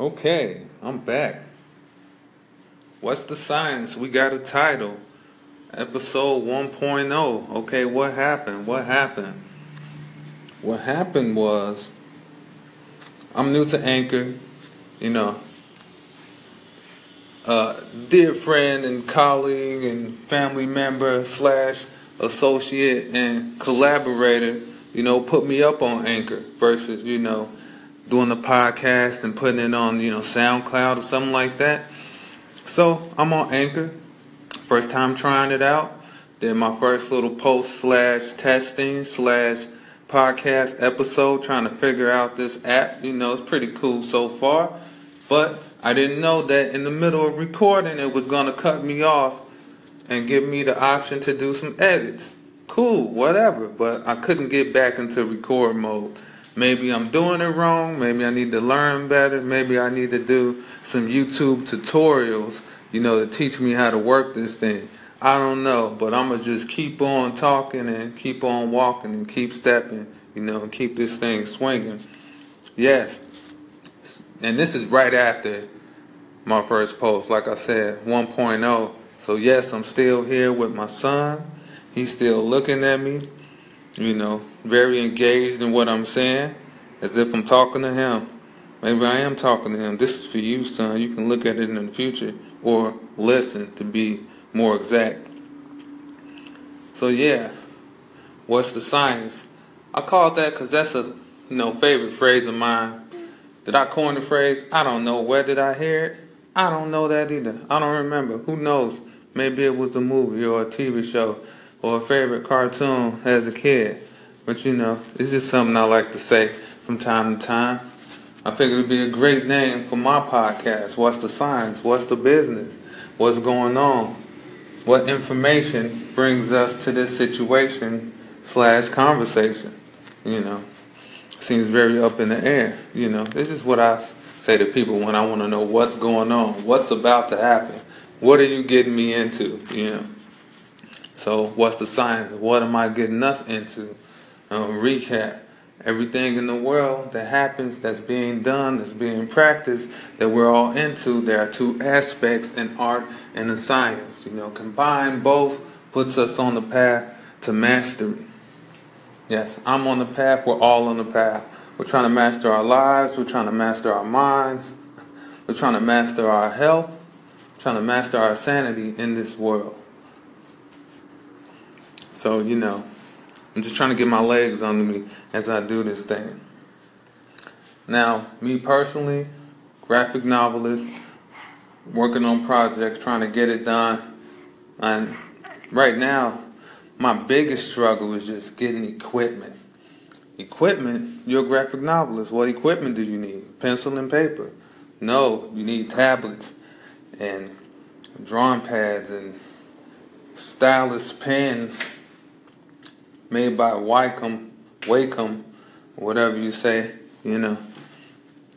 Okay, I'm back. What's the science? We got a title. Episode 1.0. Okay, what happened? What happened? What happened was I'm new to Anchor, you know. Uh, dear friend and colleague and family member slash associate and collaborator, you know, put me up on Anchor versus, you know, doing the podcast and putting it on, you know, SoundCloud or something like that. So I'm on Anchor. First time trying it out. Did my first little post slash testing slash podcast episode trying to figure out this app. You know, it's pretty cool so far. But I didn't know that in the middle of recording it was going to cut me off and give me the option to do some edits. Cool, whatever. But I couldn't get back into record mode. Maybe I'm doing it wrong. Maybe I need to learn better. Maybe I need to do some YouTube tutorials, you know, to teach me how to work this thing. I don't know, but I'm going to just keep on talking and keep on walking and keep stepping, you know, and keep this thing swinging. Yes. And this is right after my first post, like I said, 1.0. So, yes, I'm still here with my son. He's still looking at me you know, very engaged in what I'm saying, as if I'm talking to him. Maybe I am talking to him. This is for you, son. You can look at it in the future or listen to be more exact. So yeah, what's the science? I call it that because that's a you know favorite phrase of mine. Did I coin the phrase? I don't know. Where did I hear it? I don't know that either. I don't remember. Who knows? Maybe it was a movie or a TV show or a favorite cartoon as a kid. But you know, it's just something I like to say from time to time. I figured it'd be a great name for my podcast. What's the science? What's the business? What's going on? What information brings us to this situation slash conversation? You know, seems very up in the air. You know, this is what I say to people when I want to know what's going on, what's about to happen, what are you getting me into? You know. So, what's the science? What am I getting us into? Um, recap everything in the world that happens, that's being done, that's being practiced, that we're all into. There are two aspects in art and in science. You know, combine both puts us on the path to mastery. Yes, I'm on the path. We're all on the path. We're trying to master our lives. We're trying to master our minds. We're trying to master our health. Trying to master our sanity in this world. So, you know, I'm just trying to get my legs under me as I do this thing. Now, me personally, graphic novelist, working on projects, trying to get it done. And right now, my biggest struggle is just getting equipment. Equipment, you're a graphic novelist. What equipment do you need? Pencil and paper. No, you need tablets and drawing pads and stylus pens made by Wacom, Wacom, whatever you say, you know.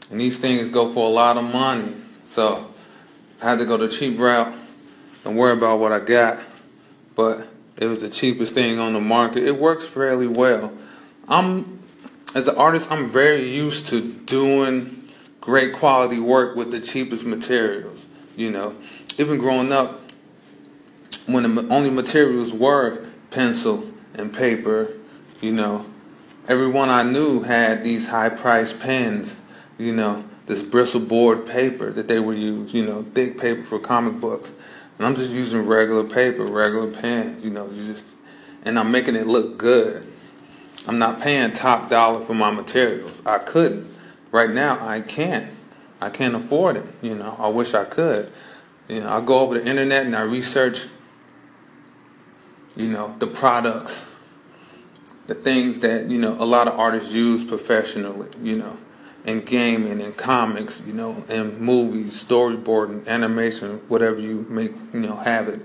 And these things go for a lot of money. So I had to go the cheap route and worry about what I got. But it was the cheapest thing on the market. It works fairly well. I'm as an artist, I'm very used to doing great quality work with the cheapest materials. You know, even growing up, when the only materials were pencil and paper. You know, everyone I knew had these high priced pens, you know, this Bristol board paper that they would use, you know, thick paper for comic books. And I'm just using regular paper, regular pens, you know, just and I'm making it look good. I'm not paying top dollar for my materials. I couldn't. Right now I can't. I can't afford it, you know. I wish I could. You know, I go over the internet and I research you know, the products, the things that, you know, a lot of artists use professionally, you know, in gaming and comics, you know, in movies, storyboarding, animation, whatever you make, you know, have it.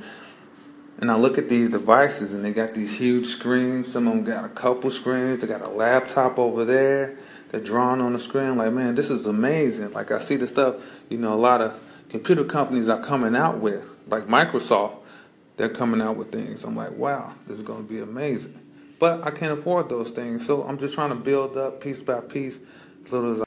And I look at these devices and they got these huge screens. Some of them got a couple screens. They got a laptop over there. They're drawing on the screen. Like, man, this is amazing. Like, I see the stuff, you know, a lot of computer companies are coming out with, like Microsoft they're coming out with things. I'm like, wow, this is going to be amazing. But I can't afford those things, so I'm just trying to build up piece by piece, little as I